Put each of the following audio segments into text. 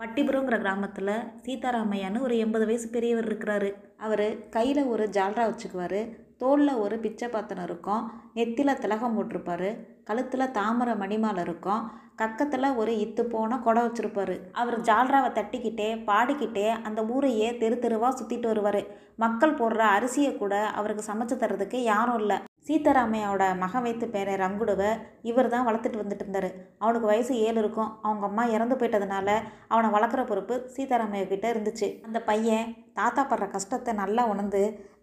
பட்டிபுரங்கிற கிராமத்தில் சீதாராமையான்னு ஒரு எண்பது வயசு பெரியவர் இருக்கிறாரு. அவர் கையில் ஒரு ஜால்ரா வச்சுக்குவார். தோளில் ஒரு பிச்சை பாத்தனம் இருக்கும். நெத்தியில் திலகம் போட்டிருப்பாரு. கழுத்தில் தாமரை மணிமாலை இருக்கும். கக்கத்தில் ஒரு இத்து போன குடம் வச்சுருப்பாரு. அவர் ஜால்ராவை தட்டிக்கிட்டே பாடிக்கிட்டே அந்த ஊரையே தெரு தெருவாக சுற்றிட்டு வருவார். மக்கள் போடுற அரிசியை கூட அவருக்கு சமைச்சு தர்றதுக்கு யாரும் இல்லை. சீதாராமையோட மகன் வைத்து பேர ரங்குடுவை இவர் தான் வளர்த்துட்டு வந்துட்டு இருந்தார். அவனுக்கு வயசு ஏழு இருக்கும். அவங்க அம்மா இறந்து போயிட்டதுனால அவனை வளர்க்குற பொறுப்பு சீதாராமையா கிட்டே இருந்துச்சு. அந்த பையன் தாத்தா படுற கஷ்டத்தை நல்லா உணர்ந்து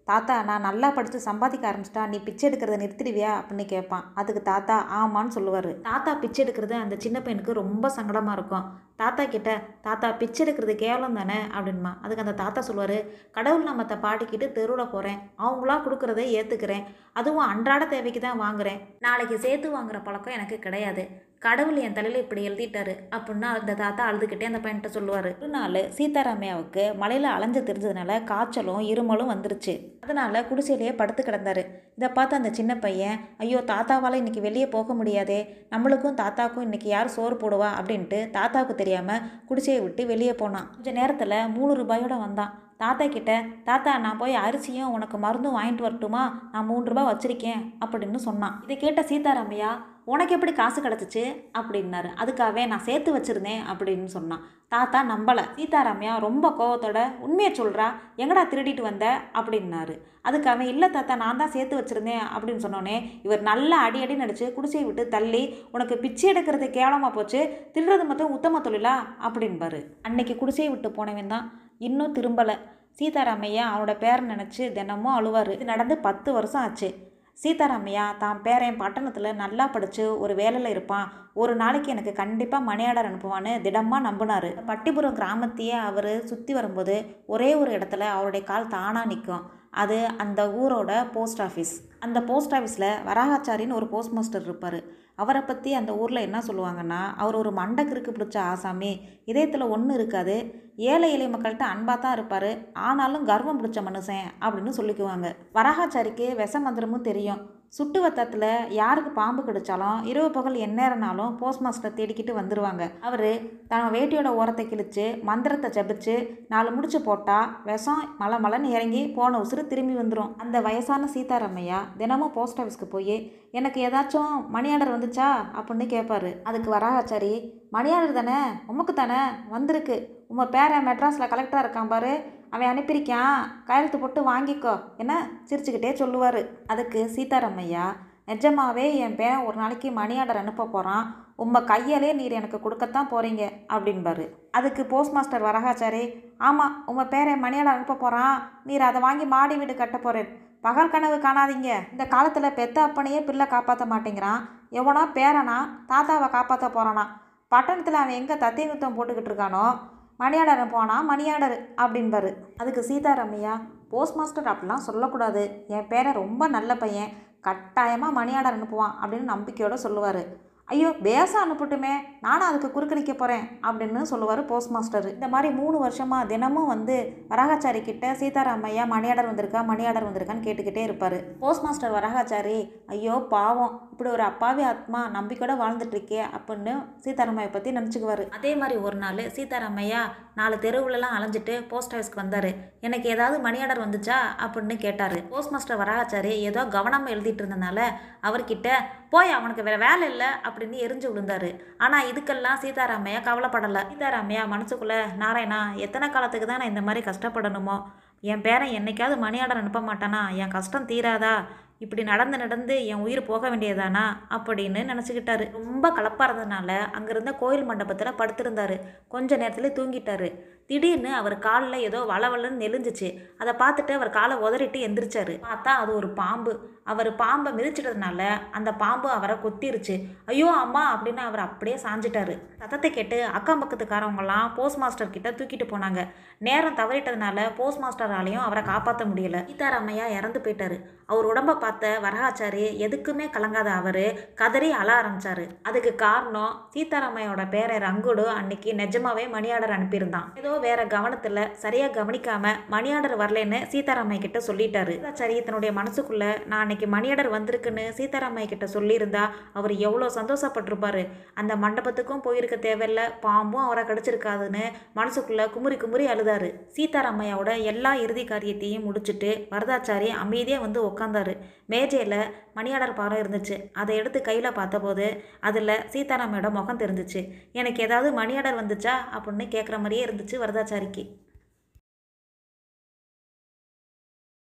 தாத்தா நான் நல்லா படித்து சம்பாதிக்க ஆரம்பிச்சிட்டா நீ பிச்சை எடுக்கிறத நிறுத்திடுவியா? அப்படின்னு கேட்பான். அதுக்கு தாத்தா ஆமான்னு சொல்லுவார். தாத்தா பிச்சை எடுக்கிறது அந்த சின்ன பையனுக்கு ரொம்ப சங்கடமாக இருக்கும். தாத்தா கிட்ட தாத்தா பிச்சை எடுக்கிறது கேவலம் தானே? அப்படின்மா அதுக்கு அந்த தாத்தா சொல்லுவார் கடவுள் நாமத்தை பாடிக்கிட்டு தெருவில் போகிறேன் அவங்களா கொடுக்குறத ஏற்றுக்கிறேன் அதுவும் அன்றாட தேவைக்கு தான் வாங்குறேன். நாளைக்கு சேர்த்து வாங்குற பழக்கம் எனக்கு கிடையாது. கடவுள் என் தலையில் இப்படி எழுதிட்டாரு அப்படின்னா அந்த தாத்தா அழுதுகிட்டே அந்த பையன்கிட்ட சொல்லுவார். ஒரு நாள் சீதாராமையாவுக்கு மலையில் அலைஞ்சு தெரிஞ்சதுனால காய்ச்சலும் இருமலும் வந்துருச்சு. அதனால் குடிசையிலேயே படுத்து கிடந்தாரு. இதை பார்த்து அந்த சின்ன பையன் ஐயோ தாத்தாவால் இன்றைக்கி வெளியே போக முடியாதே. நம்மளுக்கும் தாத்தாக்கும் இன்னைக்கு யார் சோறு போடுவா? அப்படின்ட்டு தாத்தாவுக்கு தெரியாமல் குடிசையை விட்டு வெளியே போனான். கொஞ்சம் நேரத்தில் மூணு ரூபாயோட வந்தான். தாத்தா கிட்ட தாத்தா நான் போய் அரிசியும் உனக்கு மருந்தும் வாங்கிட்டு வரட்டுமா? நான் மூணு ரூபாய் வச்சிருக்கேன் அப்படின்னு சொன்னான். இதை கேட்ட சீதாராமையா உனக்கு எப்படி காசு கிடச்சிச்சு? அப்படின்னாரு. அதுக்காகவே நான் சேர்த்து வச்சிருந்தேன் அப்படின்னு சொன்னான். தாத்தா நம்பலை. சீதாராமையா ரொம்ப கோவத்தோட உண்மையை சொல்கிறா எங்கடா திருடிட்டு வந்த? அப்படின்னாரு. அதுக்காக இல்லை தாத்தா நான் தான் சேர்த்து வச்சுருந்தேன். அப்படின்னு சொன்னோன்னே இவர் நல்லா அடி அடி நடிச்சு குடிசையை விட்டு தள்ளி உனக்கு பிச்சை எடுக்கிறது கேவலமாக போச்சு. திருடுறது மட்டும் உத்தம தொழிலா? அப்படின்பாரு. அன்னைக்கு குடிசையை விட்டு போனவன் தான் இன்னும் திரும்பலை. சீதாராமையா அவனோட பேரை நினச்சி தினமும் அழுவார். இது நடந்து பத்து வருஷம் ஆச்சு. சீதாராமையா தான் பேரன் பட்டணத்தில் நல்லா படித்து ஒரு வேலையில் இருப்பான். ஒரு நாளைக்கு எனக்கு கண்டிப்பாக மணி ஆர்டர் அனுப்புவான்னு திடமாக நம்பினார். பட்டிபுரம் கிராமத்தையே அவர் சுற்றி வரும்போது ஒரே ஒரு இடத்துல அவருடைய கால் தானாக நிற்கும் அது அந்த ஊரோட போஸ்ட் ஆஃபீஸ். அந்த போஸ்ட் ஆஃபீஸில் வராகாச்சாரின்னு ஒரு போஸ்ட் மாஸ்டர் இருப்பார். அவரை பற்றி அந்த ஊரில் என்ன சொல்லுவாங்கன்னா அவர் ஒரு மண்டக்கிற்கு பிடிச்ச ஆசாமி இதயத்தில் ஒன்றும் இருக்காது ஏழை எளிய மக்கள்கிட்ட அன்பாக தான் இருப்பார் ஆனாலும் கர்வம் பிடிச்ச மனுஷன் அப்படின்னு சொல்லிக்குவாங்க. வராகாச்சாரிக்கு விஷ மந்திரமும் தெரியும். சுட்டு வத்தத்தில் யாருக்கு பாம்பு கிடைச்சாலும் இரவு பகல் எந்நேரம்னாலும் போஸ்ட் மாஸ்டர் தேடிக்கிட்டு வந்துடுவாங்க அவர் தன் வேட்டியோட ஓரத்தை கிழிச்சு மந்திரத்தை ஜபிச்சு நாலு முடிச்சு போட்டால் விஷம் மலை மலைன்னு இறங்கி போன உசுறு திரும்பி வந்துடும் அந்த வயசான சீதாராமையா தினமும் போஸ்ட் ஆஃபீஸ்க்கு போய் எனக்கு ஏதாச்சும் மணி ஆர்டர் வந்துச்சா? அப்படின்னு கேட்பாரு அதுக்கு வராகாச்சாரி மணி ஆர்டர் தானே? உமக்கு தானே வந்திருக்கு. உங்கள் பேரை மெட்ராஸில் கலெக்டராக இருக்கான் பாரு. அவன் அனுப்பியிருக்கான். கையெழுத்து போட்டு வாங்கிக்கோ. என்ன? சிரிச்சுக்கிட்டே சொல்லுவார். அதுக்கு சீதாராமையா நிஜமாவே என் பேரன் ஒரு நாளைக்கு மணி ஆர்டர் அனுப்ப போகிறான் உங்கள் கையாலே நீர் எனக்கு கொடுக்கத்தான் போகிறீங்க அப்படின்பாரு அதுக்கு போஸ்ட் மாஸ்டர் வரகாச்சாரி ஆமாம் உங்கள் பேரன் மணி ஆர்டர் அனுப்ப போகிறான் நீர் அதை வாங்கி மாடி வீடு கட்ட போகிறேன் பகல் கனவு காணாதீங்க. இந்த காலத்தில் பெத்த அப்பனையே பிள்ளை காப்பாற்ற மாட்டேங்கிறான். எவனோ பேரனா தாத்தாவை காப்பாற்ற போகிறானா பட்டணத்தில் அவன் எங்கே தத்தியங்குத்தம் போட்டுக்கிட்டு இருக்கானோ? மணியாடர் போனால் மணியாடர் அப்படின்பாரு அதுக்கு சீதாராமையா போஸ்ட் மாஸ்டர் அப்படிலாம் சொல்லக்கூடாது. என் பேரை ரொம்ப நல்ல பையன். கட்டாயமாக மணியாடர் அனுப்புவான் அப்படின்னு நம்பிக்கையோடு சொல்லுவார். ஐயோ பேச அனுப்பட்டுமே நானும் அதுக்கு குறுக்கணிக்க போகிறேன் அப்படின்னு சொல்லுவார் போஸ்ட் மாஸ்டர். இந்த மாதிரி மூணு வருஷமாக தினமும் வந்து வரகாச்சாரி கிட்ட சீதாராமையா மணியாடர் வந்திருக்கா மணியாடர் வந்திருக்கான்னு கேட்டுக்கிட்டே இருப்பார். போஸ்ட் மாஸ்டர் வரகாச்சாரி ஐயோ பாவம் இப்படி ஒரு அப்பாவி ஆத்மா நம்பிக்கையோட வாழ்ந்துட்டுருக்கே அப்படின்னு சீதாராமையை பற்றி நினச்சிக்குவார். அதே மாதிரி ஒரு நாள் சீதாராமையா நாலு தெருவுலலாம் அலைஞ்சிட்டு போஸ்ட் ஆஃபீஸ்க்கு வந்தார். எனக்கு ஏதாவது மணி ஆர்டர் வந்துச்சா? அப்படின்னு கேட்டார். போஸ்ட் மாஸ்டர் வரகாச்சாரி ஏதோ கவனமாக எழுதிட்டு இருந்தனால அவர்கிட்ட போய் அவனுக்கு வேறு வேலை இல்லை அப்படின்னு எரிஞ்சு விழுந்தாரு. ஆனால் இதுக்கெல்லாம் சீதாராமையா கவலைப்படலை. சீதாராமையா மனசுக்குள்ளே நாராயணா எத்தனை காலத்துக்கு தான் நான் இந்த மாதிரி கஷ்டப்படணுமோ? என் பேரன் என்னைக்காவது மணி ஆர்டர் அனுப்ப மாட்டானா? என் கஷ்டம் தீராதா? இப்படி நடந்து நடந்து என் உயிர் போக வேண்டியதானா? அப்படின்னு நினச்சிக்கிட்டாரு. ரொம்ப கலப்பாக இருந்ததுனால அங்கேருந்த கோயில் மண்டபத்தில் படுத்திருந்தாரு. கொஞ்ச நேரத்தில் தூங்கிட்டாரு. திடீர்னு அவர் காலில் ஏதோ வளவலன்னு நெளிஞ்சிச்சு. அதை பார்த்துட்டு அவர் காலை உதறிட்டு எந்திரிச்சாரு. பார்த்தா அது ஒரு பாம்பு. அவர் பாம்பை மிதிச்சிட்டதுனால அந்த பாம்பு அவரை கொத்திருச்சு. ஐயோ அம்மா அப்படின்னு அவர் அப்படியே சாஞ்சிட்டாரு. சத்தத்தை கேட்டு அக்கம் பக்கத்துக்காரவங்களாம் போஸ்ட் மாஸ்டர் கிட்ட தூக்கிட்டு போனாங்க. நேரம் தவறிட்டதுனால போஸ்ட் மாஸ்டராலையும் அவரை காப்பாற்ற முடியல. சீதாராமையா இறந்து போயிட்டாரு. அவர் உடம்ப பார்த்த வரகாச்சாரி எதுக்குமே கலங்காத அவர் கதறி அழ ஆரம்பிச்சாரு. அதுக்கு காரணம் சீதாராமையோட பேரை ரங்குடு அன்னைக்கு நிஜமாவே மணி ஆர்டர் அனுப்பியிருந்தான். ஏதோ வேற கவனத்தில் சரியாக கவனிக்காம மணி ஆர்டர் வரலன்னு சீதாராமைய கிட்ட சொல்லிட்டாரு. சரி தன்னுடைய மனசுக்குள்ள நான் அன்னைக்கு மணி ஆர்டர் வந்திருக்குன்னு சீதாராமைய கிட்ட சொல்லியிருந்தா அவர் எவ்வளோ சந்தோஷப்பட்டிருப்பாரு. அந்த மண்டபத்துக்கும் போயிருக்க தேவையில்ல பாம்பும் அவரை கிடச்சிருக்காதுன்னு மனசுக்குள்ள குமுறி குமுறி அழுதாரு. சீதாராமையாவோட எல்லா இறுதி காரியத்தையும் முடிச்சுட்டு வரதாச்சாரி அமைதியாக வந்து உக்காந்தாரு. மேஜையில் மணி ஆர்டர் பாரம் இருந்துச்சு. அதை எடுத்து கையில் பார்த்தபோது அதில் சீதாராமையோட முகம் தெரிஞ்சிச்சு. எனக்கு ஏதாவது மணி ஆர்டர் வந்துச்சா? அப்படின்னு கேட்குற மாதிரியே இருந்துச்சு வரதாச்சாரிக்கு.